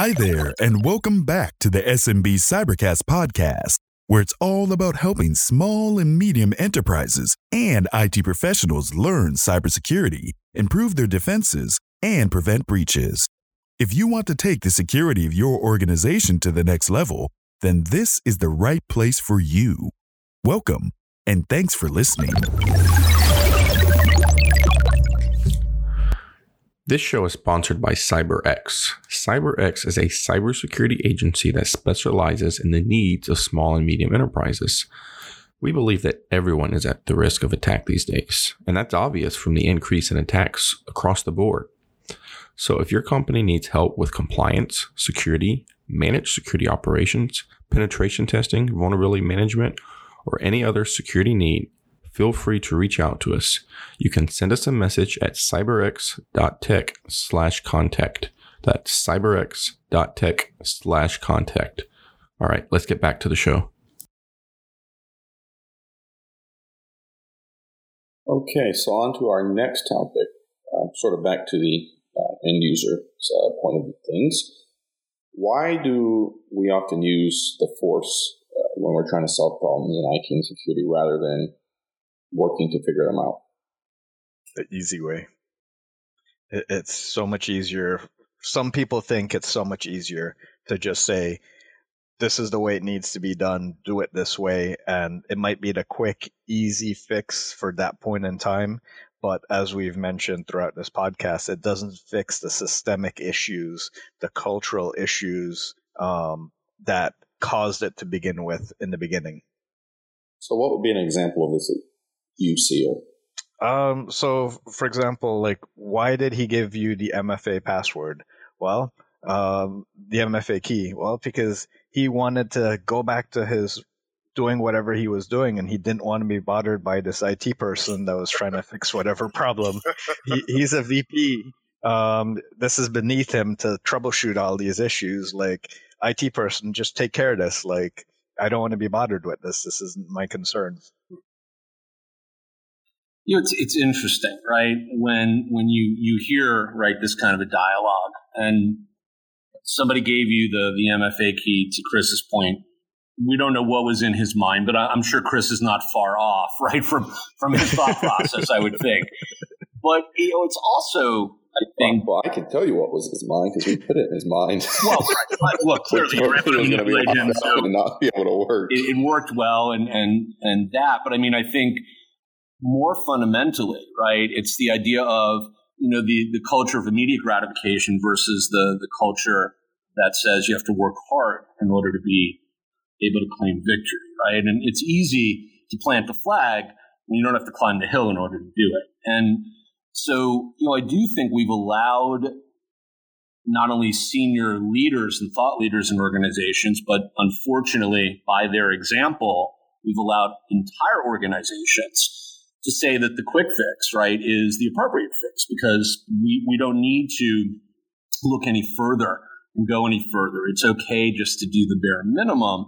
Hi there, and welcome back to the SMB Cybercast podcast, where it's all about helping small and medium enterprises and IT professionals learn cybersecurity, improve their defenses, and prevent breaches. If you want to take the security of your organization to the next level, then this is the right place for you. Welcome, and thanks for listening. This show is sponsored by CyberX. CyberX is a cybersecurity agency that specializes in the needs of small and medium enterprises. We believe that everyone is at the risk of attack these days, and that's obvious from the increase in attacks across the board. So, if your company needs help with compliance, security, managed security operations, penetration testing, vulnerability management, or any other security need, feel free to reach out to us. You can send us a message at cyberx.tech slash contact. That's cyberx.tech slash contact. All right, let's get back to the show. Okay, so on to our next topic, uh, sort of back to the uh, end user uh, point of things. Why do we often use the force uh, when we're trying to solve problems in IT and security rather than working to figure them out. The easy way. It's so much easier. Some people think it's so much easier to just say, this is the way it needs to be done, do it this way. And it might be the quick, easy fix for that point in time. But as we've mentioned throughout this podcast, it doesn't fix the systemic issues, the cultural issues um, that caused it to begin with in the beginning. So, what would be an example of this you see it? Um, so, for example, like, why did he give you the MFA password? Well, um, the MFA key. Well, because he wanted to go back to his doing whatever he was doing, and he didn't want to be bothered by this IT person that was trying to fix whatever problem. he, he's a VP. Um, this is beneath him to troubleshoot all these issues. Like, IT person, just take care of this. Like, I don't want to be bothered with this. This isn't my concern you know, it's it's interesting, right? When when you you hear right this kind of a dialogue, and somebody gave you the the MFA key to Chris's point. We don't know what was in his mind, but I'm sure Chris is not far off, right, from from his thought process. I would think, but you know, it's also I think. Well, I can tell you what was in his mind because we put it in his mind. well, right. look, clearly, him, so not be able to work. It, it, worked well, and and and that. But I mean, I think more fundamentally, right? It's the idea of, you know, the, the culture of immediate gratification versus the, the culture that says you have to work hard in order to be able to claim victory, right? And it's easy to plant the flag when you don't have to climb the hill in order to do it. And so, you know, I do think we've allowed not only senior leaders and thought leaders in organizations, but unfortunately, by their example, we've allowed entire organizations to say that the quick fix, right, is the appropriate fix because we, we don't need to look any further and go any further. It's okay just to do the bare minimum.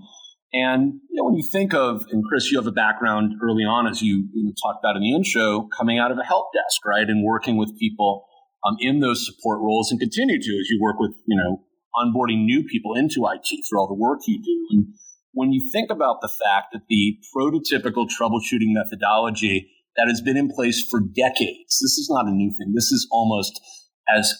And you know, when you think of, and Chris, you have a background early on, as you, you know, talked about in the intro, coming out of a help desk, right, and working with people um, in those support roles, and continue to as you work with, you know, onboarding new people into IT through all the work you do. And when you think about the fact that the prototypical troubleshooting methodology that has been in place for decades. This is not a new thing. This is almost as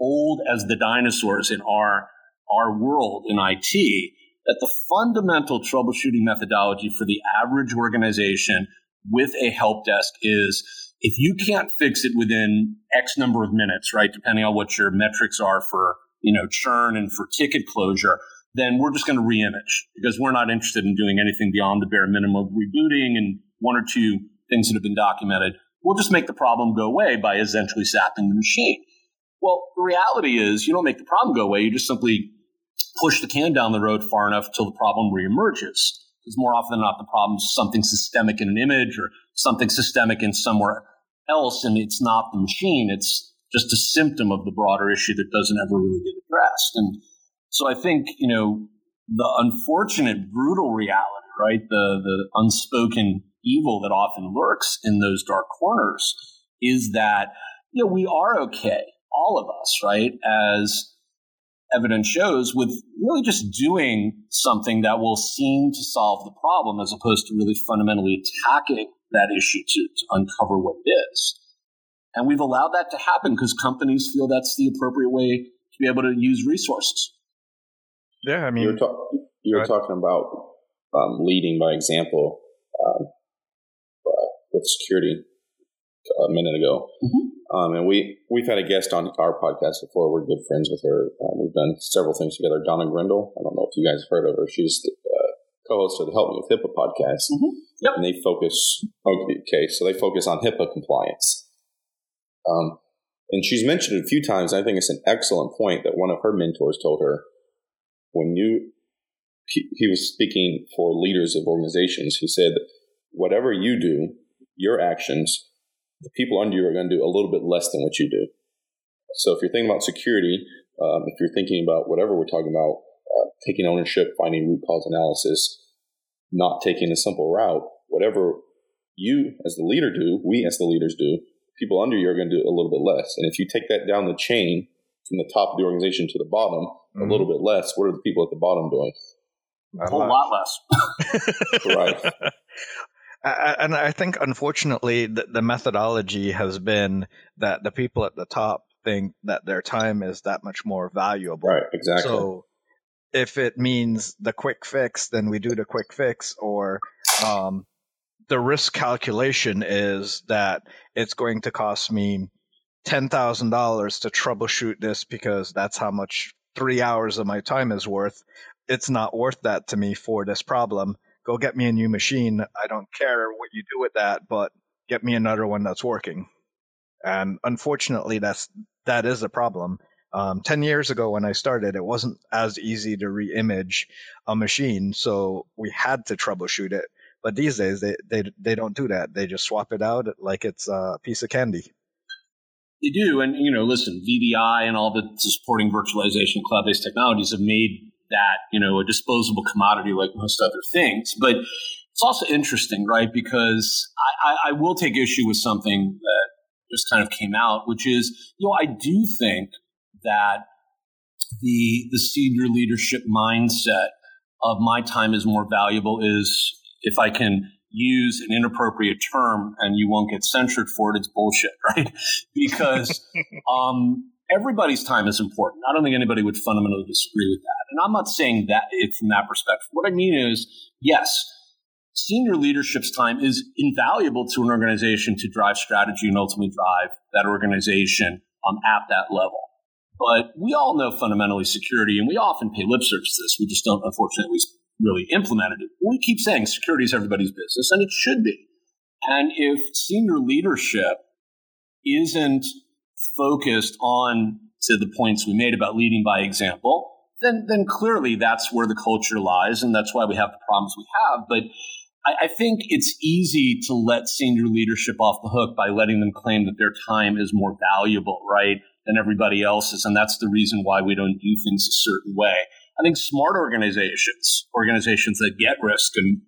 old as the dinosaurs in our, our world in IT. That the fundamental troubleshooting methodology for the average organization with a help desk is if you can't fix it within X number of minutes, right, depending on what your metrics are for, you know, churn and for ticket closure, then we're just going to reimage because we're not interested in doing anything beyond the bare minimum of rebooting and one or two things that have been documented, we'll just make the problem go away by essentially sapping the machine. Well, the reality is you don't make the problem go away. You just simply push the can down the road far enough till the problem reemerges. Because more often than not, the problem is something systemic in an image or something systemic in somewhere else, and it's not the machine. It's just a symptom of the broader issue that doesn't ever really get addressed. And so I think, you know, the unfortunate, brutal reality, right? The the unspoken evil that often lurks in those dark corners is that you know we are okay all of us right as evidence shows with really just doing something that will seem to solve the problem as opposed to really fundamentally attacking that issue to, to uncover what it is. And we've allowed that to happen because companies feel that's the appropriate way to be able to use resources. Yeah, I mean, you're, ta- you were talking about um, leading by example um, with security a minute ago. Mm-hmm. Um, and we, we've had a guest on our podcast before. We're good friends with her. Um, we've done several things together. Donna Grindle. I don't know if you guys have heard of her. She's the uh, co-host of the Help Me with HIPAA podcast. Mm-hmm. Yep. And they focus, okay, so they focus on HIPAA compliance. Um, and she's mentioned it a few times. I think it's an excellent point that one of her mentors told her when you, he, he was speaking for leaders of organizations. He said, whatever you do, your actions the people under you are going to do a little bit less than what you do. So if you're thinking about security, um, if you're thinking about whatever we're talking about, uh, taking ownership, finding root cause analysis, not taking a simple route, whatever you as the leader do, we as the leaders do, people under you are going to do a little bit less. And if you take that down the chain from the top of the organization to the bottom, mm-hmm. a little bit less, what are the people at the bottom doing? A whole lot less. right. and I think, unfortunately, the, the, methodology has been that the people at the top think that their time is that much more valuable. Right, exactly. So if it means the quick fix, then we do the quick fix, or um, the risk calculation is that it's going to cost me $10,000 to troubleshoot this because that's how much three hours of my time is worth. It's not worth that to me for this problem go get me a new machine. I don't care what you do with that, but get me another one that's working. And unfortunately, that's that is a problem. Um, Ten years ago, when I started, it wasn't as easy to re-image a machine, so we had to troubleshoot it. But these days, they they they don't do that. They just swap it out like it's a piece of candy. They do, and you know, listen, VDI and all the supporting virtualization cloud-based technologies have made that, you know, a disposable commodity like most other things. But it's also interesting, right? Because I, I, I will take issue with something that just kind of came out, which is, you know, I do think that the the senior leadership mindset of my time is more valuable is if I can use an inappropriate term and you won't get censured for it, it's bullshit, right? Because um, everybody's time is important. I don't think anybody would fundamentally disagree with that. And I'm not saying that it from that perspective. What I mean is, yes, senior leadership's time is invaluable to an organization to drive strategy and ultimately drive that organization um, at that level. But we all know fundamentally security, and we often pay lip service to this. We just don't, unfortunately, we really implemented it. We keep saying security is everybody's business, and it should be. And if senior leadership isn't focused on to the points we made about leading by example, then then clearly that's where the culture lies, and that's why we have the problems we have. But I, I think it's easy to let senior leadership off the hook by letting them claim that their time is more valuable, right, than everybody else's, and that's the reason why we don't do things a certain way. I think smart organizations, organizations that get risk and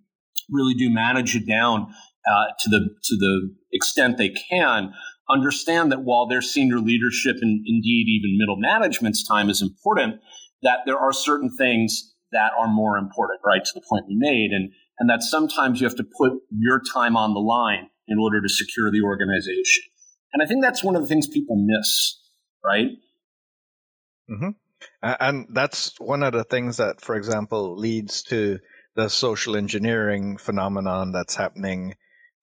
really do manage it down uh, to the to the extent they can, understand that while their senior leadership and indeed even middle management's time is important, that there are certain things that are more important, right? To the point we made. And, and that sometimes you have to put your time on the line in order to secure the organization. And I think that's one of the things people miss, right? Mm-hmm. And that's one of the things that, for example, leads to the social engineering phenomenon that's happening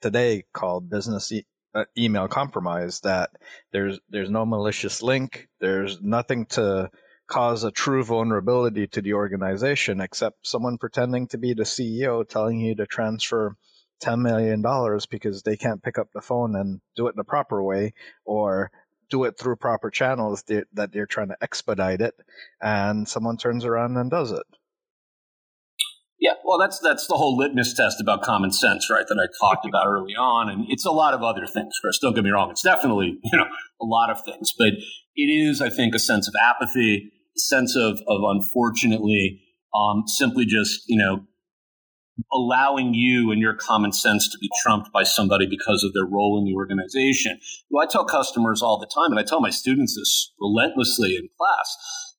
today called business uh, email compromise that there's there's no malicious link. There's nothing to cause a true vulnerability to the organization except someone pretending to be the CEO telling you to transfer 10 million dollars because they can't pick up the phone and do it the proper way or do it through proper channels that they're trying to expedite it and someone turns around and does it yeah, well, that's that's the whole litmus test about common sense, right? That I talked about early on, and it's a lot of other things. Chris, don't get me wrong; it's definitely you know a lot of things, but it is, I think, a sense of apathy, a sense of of unfortunately um, simply just you know allowing you and your common sense to be trumped by somebody because of their role in the organization. Well, I tell customers all the time, and I tell my students this relentlessly in class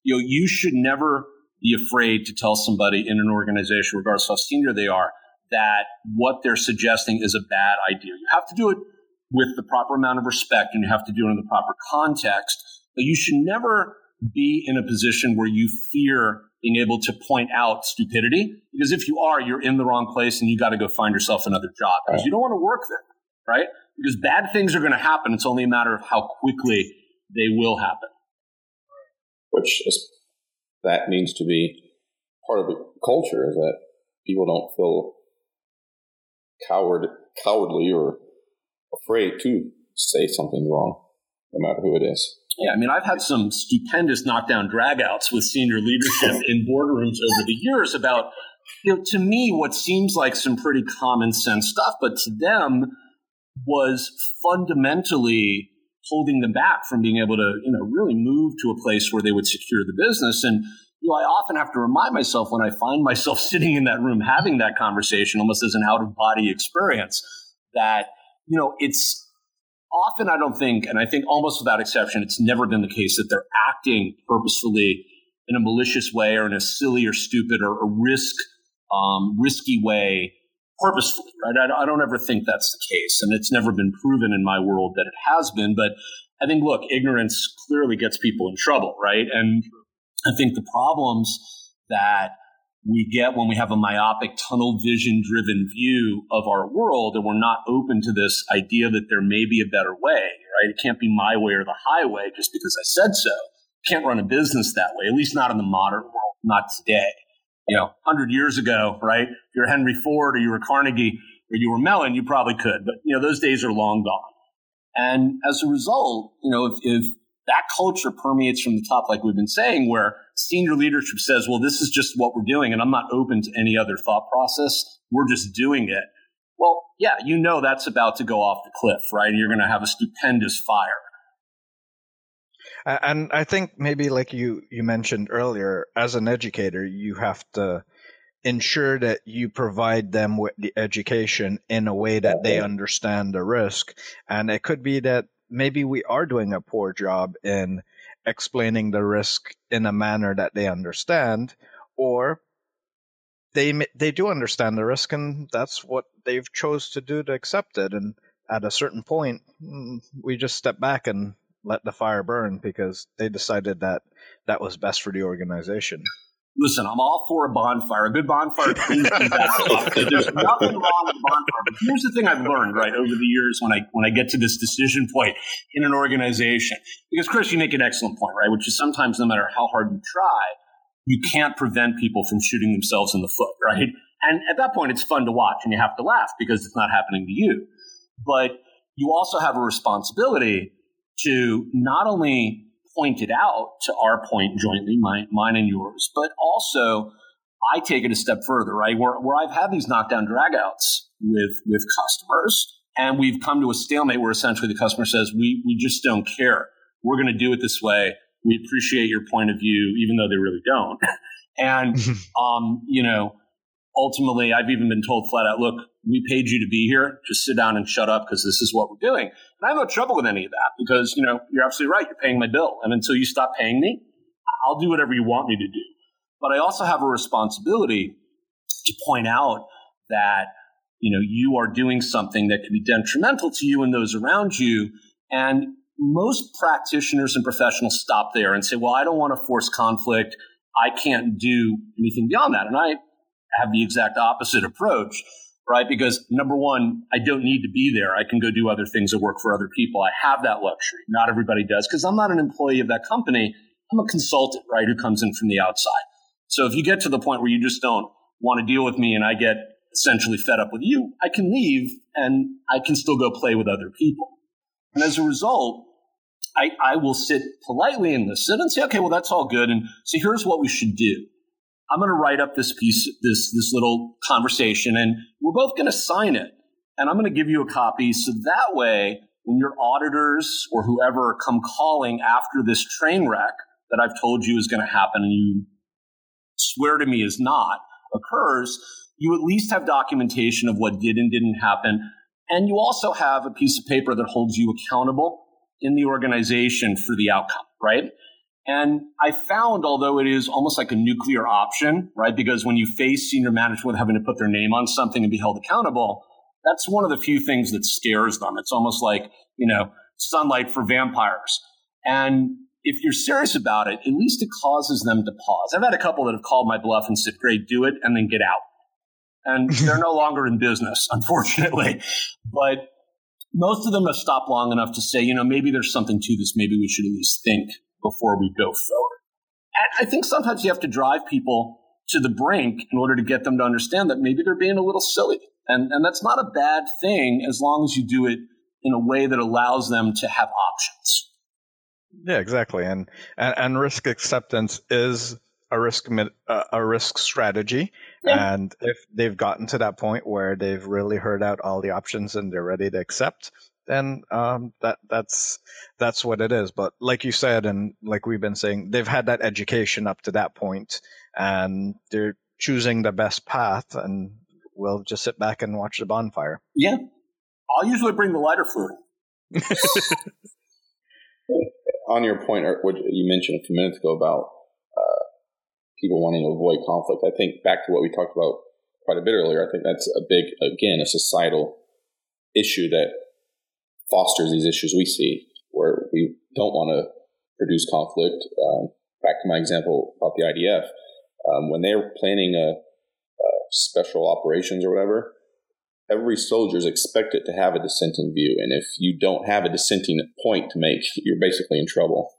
you know, you should never be afraid to tell somebody in an organization, regardless of how senior they are, that what they're suggesting is a bad idea. You have to do it with the proper amount of respect and you have to do it in the proper context. But you should never be in a position where you fear being able to point out stupidity. Because if you are, you're in the wrong place and you got to go find yourself another job because you don't want to work there, right? Because bad things are going to happen. It's only a matter of how quickly they will happen. Which is, that needs to be part of the culture is that people don't feel coward, cowardly or afraid to say something wrong, no matter who it is. Yeah, I mean, I've had some stupendous knockdown dragouts with senior leadership in boardrooms over the years about, you know, to me, what seems like some pretty common sense stuff, but to them was fundamentally holding them back from being able to, you know, really move to a place where they would secure the business. And, you know, I often have to remind myself when I find myself sitting in that room having that conversation almost as an out of body experience that, you know, it's often I don't think, and I think almost without exception, it's never been the case that they're acting purposefully in a malicious way or in a silly or stupid or a risk um, risky way purposefully, right? I, I, don't ever think that's the case, and it's never been proven in my world that it has been. But I think, look, ignorance clearly gets people in trouble, right? And I think the problems that we get when we have a myopic tunnel vision driven view of our world and we're not open to this idea that there may be a better way, right? It can't be my way or the highway just because I said so. can't run a business that way, at least not in the modern world, not today. You know, 100 years ago, right? If you're Henry Ford or you were Carnegie or you were Mellon, you probably could, but you know, those days are long gone. And as a result, you know, if, if that culture permeates from the top, like we've been saying, where senior leadership says, well, this is just what we're doing, and I'm not open to any other thought process. We're just doing it. Well, yeah, you know that's about to go off the cliff, right? You're going to have a stupendous fire. And I think maybe like you you mentioned earlier, as an educator, you have to ensure that you provide them with the education in a way that they understand the risk. And it could be that maybe we are doing a poor job in explaining the risk in a manner that they understand, or they they do understand the risk and that's what they've chose to do to accept it. And at a certain point, mm, we just step back and let the fire burn because they decided that that was best for the organization listen, I'm all for a bonfire. A good bonfire cleans things off. There's nothing wrong with a bonfire. But here's the thing I've learned, right, over the years when I when I get to this decision point in an organization. Because Chris, you make an excellent point, right? Which is sometimes no matter how hard you try, you can't prevent people from shooting themselves in the foot, right? And at that point, it's fun to watch and you have to laugh because it's not happening to you. But you also have a responsibility to not only point it out to our point jointly, mine, mine and yours, but also I take it a step further, right? Where, where I've had these knockdown dragouts with, with customers and we've come to a stalemate where essentially the customer says, we, we just don't care. We're going to do it this way. We appreciate your point of view, even though they really don't. and, um, you know, ultimately, I've even been told flat out, look, we paid you to be here. Just sit down and shut up because this is what we're doing. And I have no trouble with any of that because, you know, you're absolutely right. You're paying my bill. And until you stop paying me, I'll do whatever you want me to do. But I also have a responsibility to point out that, you know, you are doing something that could be detrimental to you and those around you. And most practitioners and professionals stop there and say, well, I don't want to force conflict. I can't do anything beyond that. And I have the exact opposite approach, right? Because number one, I don't need to be there. I can go do other things that work for other people. I have that luxury. Not everybody does because I'm not an employee of that company. I'm a consultant, right? Who comes in from the outside. So if you get to the point where you just don't want to deal with me and I get essentially fed up with you, I can leave and I can still go play with other people. And as a result, I, I will sit politely and listen and say, okay, well, that's all good. And so here's what we should do. I'm going to write up this piece, this, this little conversation, and we're both going to sign it. And I'm going to give you a copy. So that way, when your auditors or whoever come calling after this train wreck that I've told you is going to happen and you swear to me is not occurs, you at least have documentation of what did and didn't happen. And you also have a piece of paper that holds you accountable in the organization for the outcome, right? And I found, although it is almost like a nuclear option, right? Because when you face senior management having to put their name on something and be held accountable, that's one of the few things that scares them. It's almost like, you know, sunlight for vampires. And if you're serious about it, at least it causes them to pause. I've had a couple that have called my bluff and said, great, do it, and then get out. And they're no longer in business, unfortunately. But most of them have stopped long enough to say, you know, maybe there's something to this. Maybe we should at least think before we go forward. And I think sometimes you have to drive people to the brink in order to get them to understand that maybe they're being a little silly. And, and that's not a bad thing as long as you do it in a way that allows them to have options. Yeah, exactly. And, and, and risk acceptance is a risk uh, a risk strategy yeah. and if they've gotten to that point where they've really heard out all the options and they're ready to accept then um, that that's that's what it is. But like you said, and like we've been saying, they've had that education up to that point, and they're choosing the best path, and we'll just sit back and watch the bonfire. Yeah, I'll usually bring the lighter fluid. On your point, what you mentioned a few minutes ago about uh, people wanting to avoid conflict, I think back to what we talked about quite a bit earlier. I think that's a big, again, a societal issue that fosters these issues we see where we don't want to produce conflict. Um, back to my example about the IDF, um, when they're planning a, a, special operations or whatever, every soldier is expected to have a dissenting view, and if you don't have a dissenting point to make, you're basically in trouble.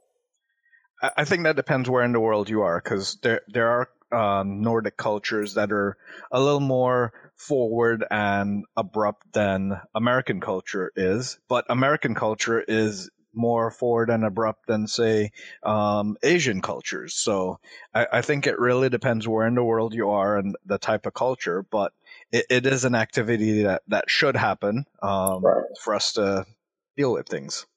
I think that depends where in the world you are, because there there are um, Nordic cultures that are a little more forward and abrupt than American culture is, but American culture is more forward and abrupt than say um, Asian cultures. So I, I, think it really depends where in the world you are and the type of culture, but it, it is an activity that, that should happen um, right. for us to deal with things.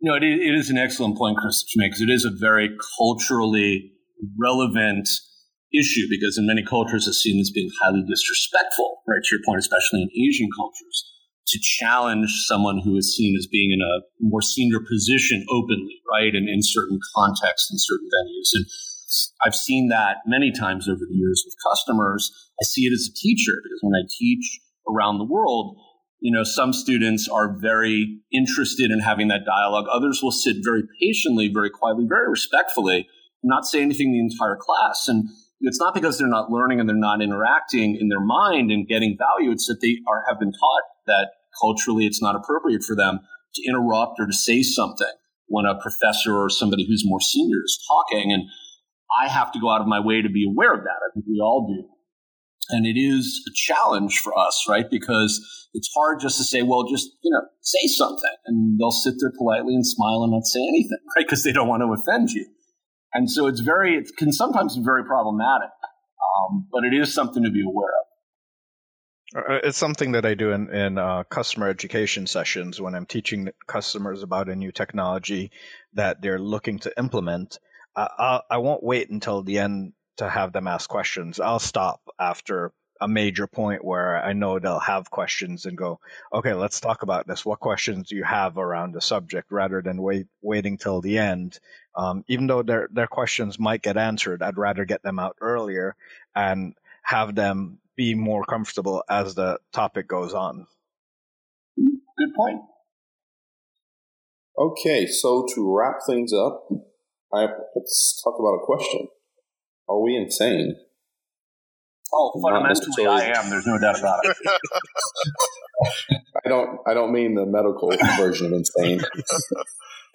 You know, it, it is an excellent point, Chris, to make because it is a very culturally relevant issue because in many cultures it's seen as being highly disrespectful, right? To your point, especially in Asian cultures, to challenge someone who is seen as being in a more senior position openly, right? And in certain contexts and certain venues. And I've seen that many times over the years with customers. I see it as a teacher because when I teach around the world, you know, some students are very interested in having that dialogue. Others will sit very patiently, very quietly, very respectfully, not say anything the entire class. And it's not because they're not learning and they're not interacting in their mind and getting value. It's that they are have been taught that culturally it's not appropriate for them to interrupt or to say something when a professor or somebody who's more senior is talking. And I have to go out of my way to be aware of that. I think we all do. And it is a challenge for us, right? Because it's hard just to say, well, just, you know, say something. And they'll sit there politely and smile and not say anything, right? Because they don't want to offend you. And so it's very, it can sometimes be very problematic, um, but it is something to be aware of. Uh, it's something that I do in, in uh, customer education sessions when I'm teaching customers about a new technology that they're looking to implement. Uh, I'll, I won't wait until the end to have them ask questions. I'll stop after a major point where I know they'll have questions and go, okay, let's talk about this. What questions do you have around the subject rather than wait, waiting till the end? Um, even though their, their questions might get answered, I'd rather get them out earlier and have them be more comfortable as the topic goes on. Good point. Okay, so to wrap things up, I, let's talk about a question. Are we insane? Oh, fundamentally, I am. There's no doubt about it. I don't. I don't mean the medical version of insane.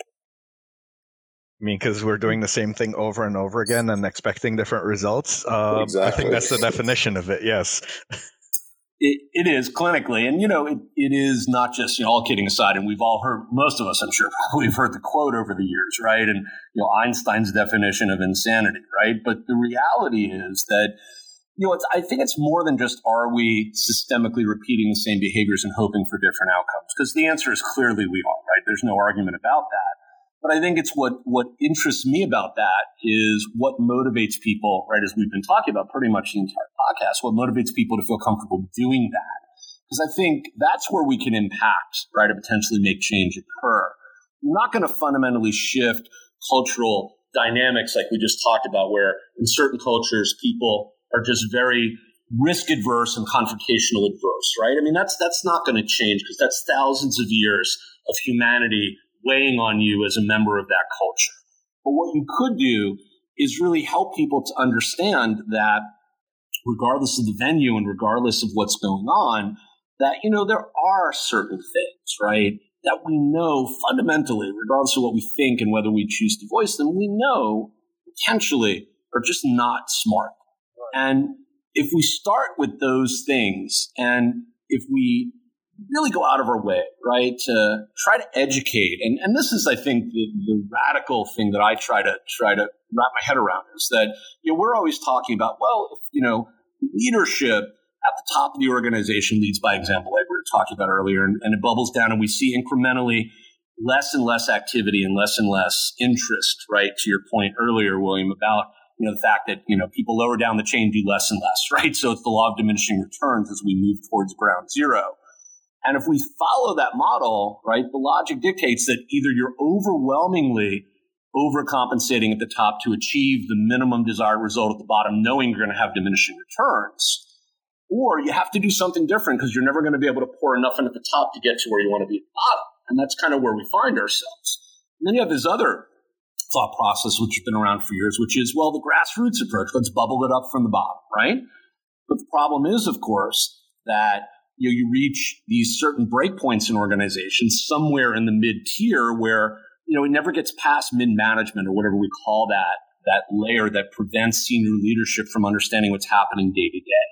I mean, because we're doing the same thing over and over again and expecting different results. Um, exactly. I think that's the definition of it. Yes. It, it is clinically, and you know, it, it is not just you know. All kidding aside, and we've all heard most of us, I'm sure, probably have heard the quote over the years, right? And you know, Einstein's definition of insanity, right? But the reality is that you know, it's, I think it's more than just are we systemically repeating the same behaviors and hoping for different outcomes? Because the answer is clearly we are, right? There's no argument about that. But I think it's what what interests me about that is what motivates people, right? As we've been talking about pretty much the entire podcast, what motivates people to feel comfortable doing that? Because I think that's where we can impact, right, and potentially make change occur. You're not going to fundamentally shift cultural dynamics like we just talked about, where in certain cultures people are just very risk adverse and confrontational adverse, right? I mean, that's that's not going to change because that's thousands of years of humanity weighing on you as a member of that culture. But what you could do is really help people to understand that regardless of the venue and regardless of what's going on, that, you know, there are certain things, right, that we know fundamentally, regardless of what we think and whether we choose to voice them, we know potentially are just not smart. And if we start with those things and if we really go out of our way, right, to try to educate, and, and this is, I think, the, the radical thing that I try to try to wrap my head around is that, you know, we're always talking about, well, if, you know, leadership at the top of the organization leads by example, like we were talking about earlier, and, and it bubbles down, and we see incrementally less and less activity and less and less interest, right? To your point earlier, William, about you know the fact that you know people lower down the chain do less and less, right? So it's the law of diminishing returns as we move towards ground zero. And if we follow that model, right, the logic dictates that either you're overwhelmingly overcompensating at the top to achieve the minimum desired result at the bottom, knowing you're going to have diminishing returns, or you have to do something different because you're never going to be able to pour enough in at the top to get to where you want to be at the bottom. And that's kind of where we find ourselves. And then you have this other thought process, which has been around for years, which is, well, the grassroots approach, let's bubble it up from the bottom, right? But the problem is, of course, that you know, you reach these certain breakpoints in organizations somewhere in the mid tier where, you know, it never gets past mid management or whatever we call that, that layer that prevents senior leadership from understanding what's happening day to day.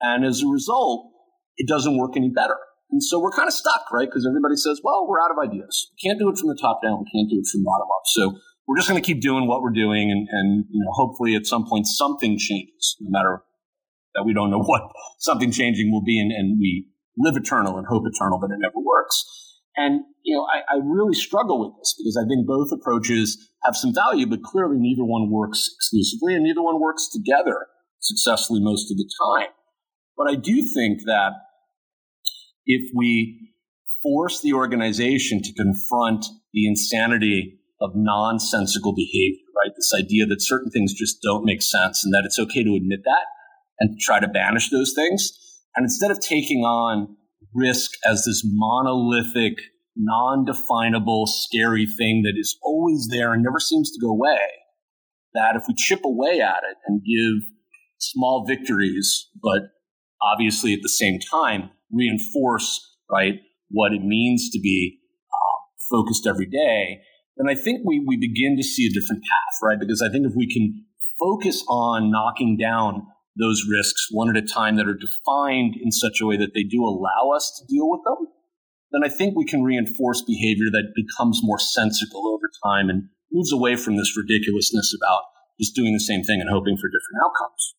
And as a result, it doesn't work any better. And so we're kind of stuck, right? Because everybody says, well, we're out of ideas. We can't do it from the top down. We can't do it from bottom up. So we're just going to keep doing what we're doing. And, and, you know, hopefully at some point something changes, no matter that we don't know what something changing will be. And, and we live eternal and hope eternal, but it never works. And, you know, I, I really struggle with this because I think both approaches have some value, but clearly neither one works exclusively and neither one works together successfully most of the time. But I do think that if we force the organization to confront the insanity of nonsensical behavior, right? This idea that certain things just don't make sense and that it's okay to admit that and try to banish those things. And instead of taking on risk as this monolithic, non definable, scary thing that is always there and never seems to go away, that if we chip away at it and give small victories, but obviously at the same time reinforce right what it means to be uh, focused every day, then I think we we begin to see a different path, right? Because I think if we can focus on knocking down those risks one at a time that are defined in such a way that they do allow us to deal with them, then I think we can reinforce behavior that becomes more sensible over time and moves away from this ridiculousness about just doing the same thing and hoping for different outcomes.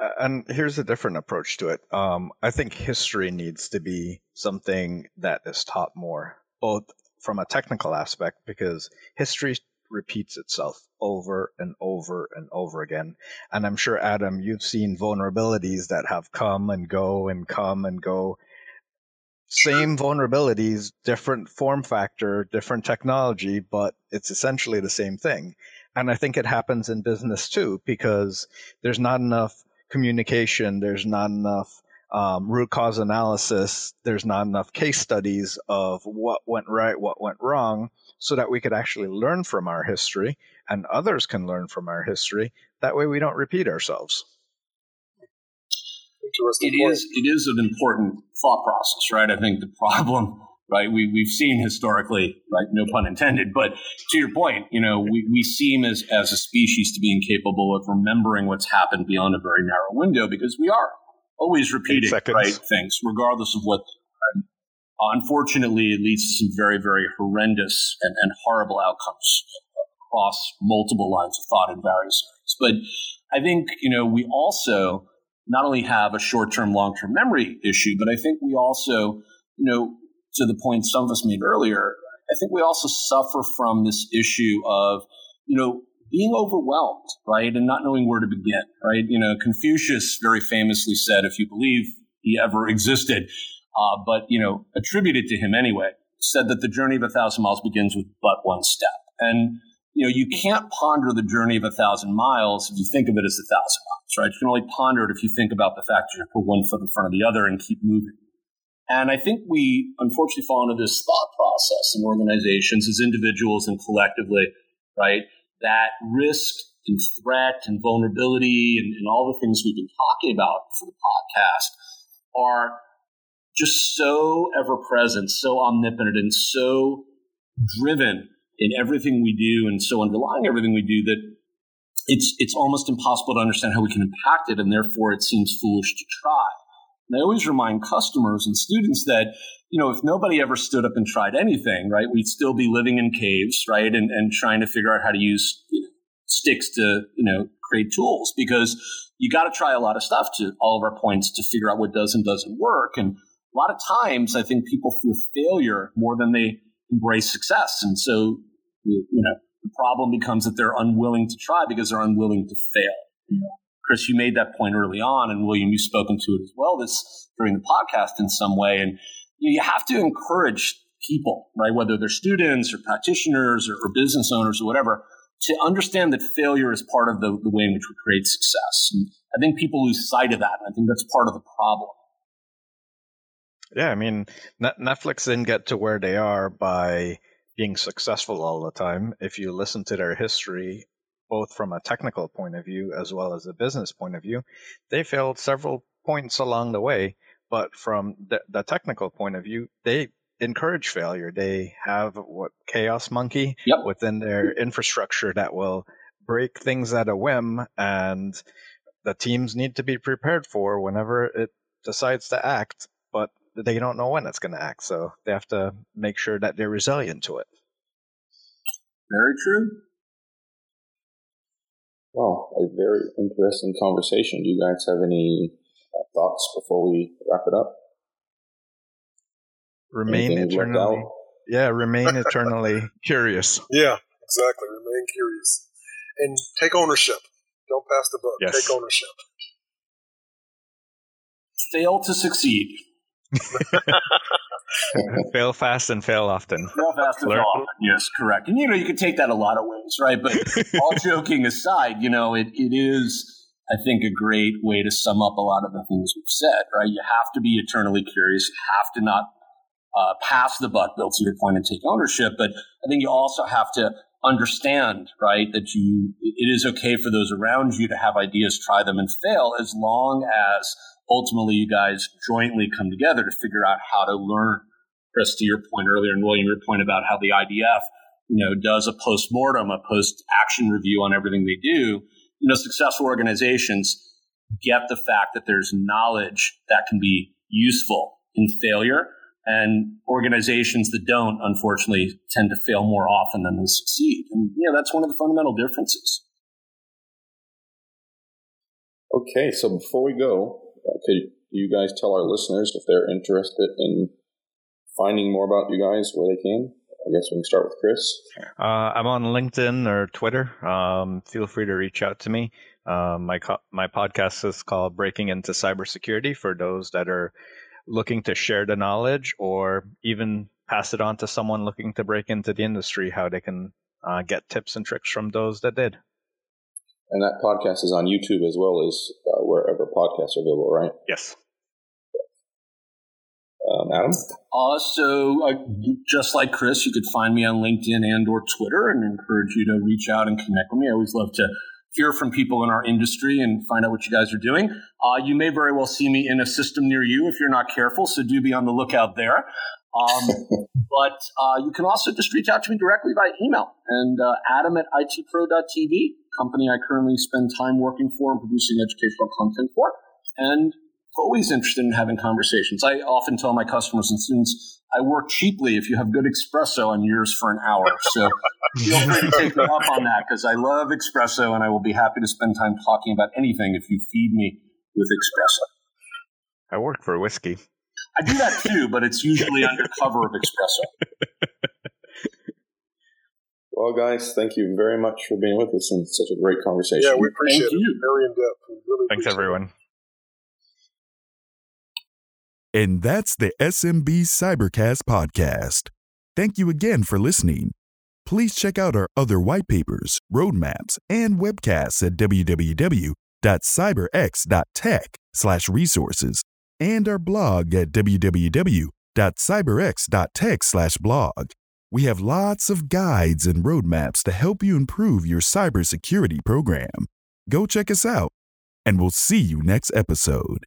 Uh, and here's a different approach to it. Um, I think history needs to be something that is taught more, both from a technical aspect, because history repeats itself over and over and over again. And I'm sure, Adam, you've seen vulnerabilities that have come and go and come and go. Same vulnerabilities, different form factor, different technology, but it's essentially the same thing. And I think it happens in business too, because there's not enough communication, there's not enough um, root cause analysis, there's not enough case studies of what went right, what went wrong, so that we could actually learn from our history and others can learn from our history. That way we don't repeat ourselves. It is, it is an important thought process, right? I think the problem right? We, we've seen historically, right? No pun intended. But to your point, you know, we, we seem as, as a species to be incapable of remembering what's happened beyond a very narrow window because we are always repeating right things, regardless of what. Unfortunately, it leads to some very, very horrendous and, and horrible outcomes across multiple lines of thought in various areas. But I think, you know, we also not only have a short term, long term memory issue, but I think we also, you know, to the point some of us made earlier, I think we also suffer from this issue of, you know, being overwhelmed, right? And not knowing where to begin, right? You know, Confucius very famously said, if you believe he ever existed, uh, but, you know, attributed to him anyway, said that the journey of a thousand miles begins with but one step. And you know, you can't ponder the journey of a thousand miles if you think of it as a thousand miles, right? You can only ponder it if you think about the fact you put one foot in front of the other and keep moving. And I think we unfortunately fall into this thought process in organizations as individuals and collectively, right? That risk and threat and vulnerability and, and all the things we've been talking about for the podcast are just so ever present, so omnipotent, and so driven in everything we do and so underlying everything we do that it's it's almost impossible to understand how we can impact it and therefore it seems foolish to try. And I always remind customers and students that, you know, if nobody ever stood up and tried anything, right, we'd still be living in caves, right, and, and trying to figure out how to use you know, sticks to, you know, create tools because you got to try a lot of stuff to all of our points to figure out what does and doesn't work. And a lot of times I think people fear failure more than they embrace success. And so you know, the problem becomes that they're unwilling to try because they're unwilling to fail. You know, Chris, you made that point early on, and William, you've spoken to it as well this during the podcast in some way. And you, have to encourage people, right, whether they're students or practitioners or, or, business owners or whatever, to understand that failure is part of the, the way in which we create success. And I think people lose sight of that, and I think that's part of the problem. Yeah, I mean, Netflix didn't get to where they are by being successful all the time. If you listen to their history, both from a technical point of view as well as a business point of view, they failed several points along the way. But from the, the technical point of view, they encourage failure. They have what Chaos Monkey yep. within their infrastructure that will break things at a whim, and the teams need to be prepared for whenever it decides to act. But they don't know when it's going to act, so they have to make sure that they're resilient to it. Very true. Well, a very interesting conversation. Do you guys have any uh, thoughts before we wrap it up? Remain Anything eternally. Yeah, remain eternally curious. Yeah, exactly. Remain curious. And take ownership. Don't pass the buck. Yes. Take ownership. Fail to succeed. fail fast and fail often. Fail fast and fail often. Yes, correct. And you know, you could take that a lot of ways, right? But all joking aside, you know, it, it is, I think, a great way to sum up a lot of the things we've said, right? You have to be eternally curious. You have to not uh, pass the buck, Bill, to your point, and take ownership. But I think you also have to understand, right, that you it is okay for those around you to have ideas, try them, and fail, as long as ultimately you guys jointly come together to figure out how to learn. Chris, to your point earlier, and William, your point about how the IDF, you know, does a post mortem, a post action review on everything they do. You know, successful organizations get the fact that there's knowledge that can be useful in failure. And organizations that don't, unfortunately, tend to fail more often than they succeed. And, you know, that's one of the fundamental differences. Okay, so before we go, could you guys tell our listeners if they're interested in finding more about you guys where they can? I guess we can start with Chris. Uh, I'm on LinkedIn or Twitter. Um, feel free to reach out to me. Um, my co- my podcast is called Breaking into Cybersecurity for those that are looking to share the knowledge or even pass it on to someone looking to break into the industry, how they can uh, get tips and tricks from those that did. And that podcast is on YouTube as well as uh, wherever podcasts are available, right? Yes. Um, Adam? Also, uh, just like Chris, you could find me on LinkedIn and or Twitter and encourage you to reach out and connect with me. I always love to hear from people in our industry and find out what you guys are doing. Uh, you may very well see me in a system near you if you're not careful, so do be on the lookout there. Um, but uh, you can also just reach out to me directly by email and uh, adam at itpro.tv, company I currently spend time working for and producing educational content for. And always interested in having conversations. I often tell my customers and students, I work cheaply if you have good espresso. I'm yours for an hour. So feel free to take me up on that because I love espresso and I will be happy to spend time talking about anything if you feed me with espresso. I work for whiskey. I do that too, but it's usually under cover of espresso. Well, guys, thank you very much for being with us in such a great conversation. Yeah, we appreciate thank it. You. Very in depth. Really Thanks, everyone. And that's the SMB Cybercast podcast. Thank you again for listening. please check out our other white papers, roadmaps, and webcasts at www.cyberx.tech/resources and our blog at www.cyberx.tech/blog. We have lots of guides and roadmaps to help you improve your cybersecurity program. Go check us out, and we'll see you next episode.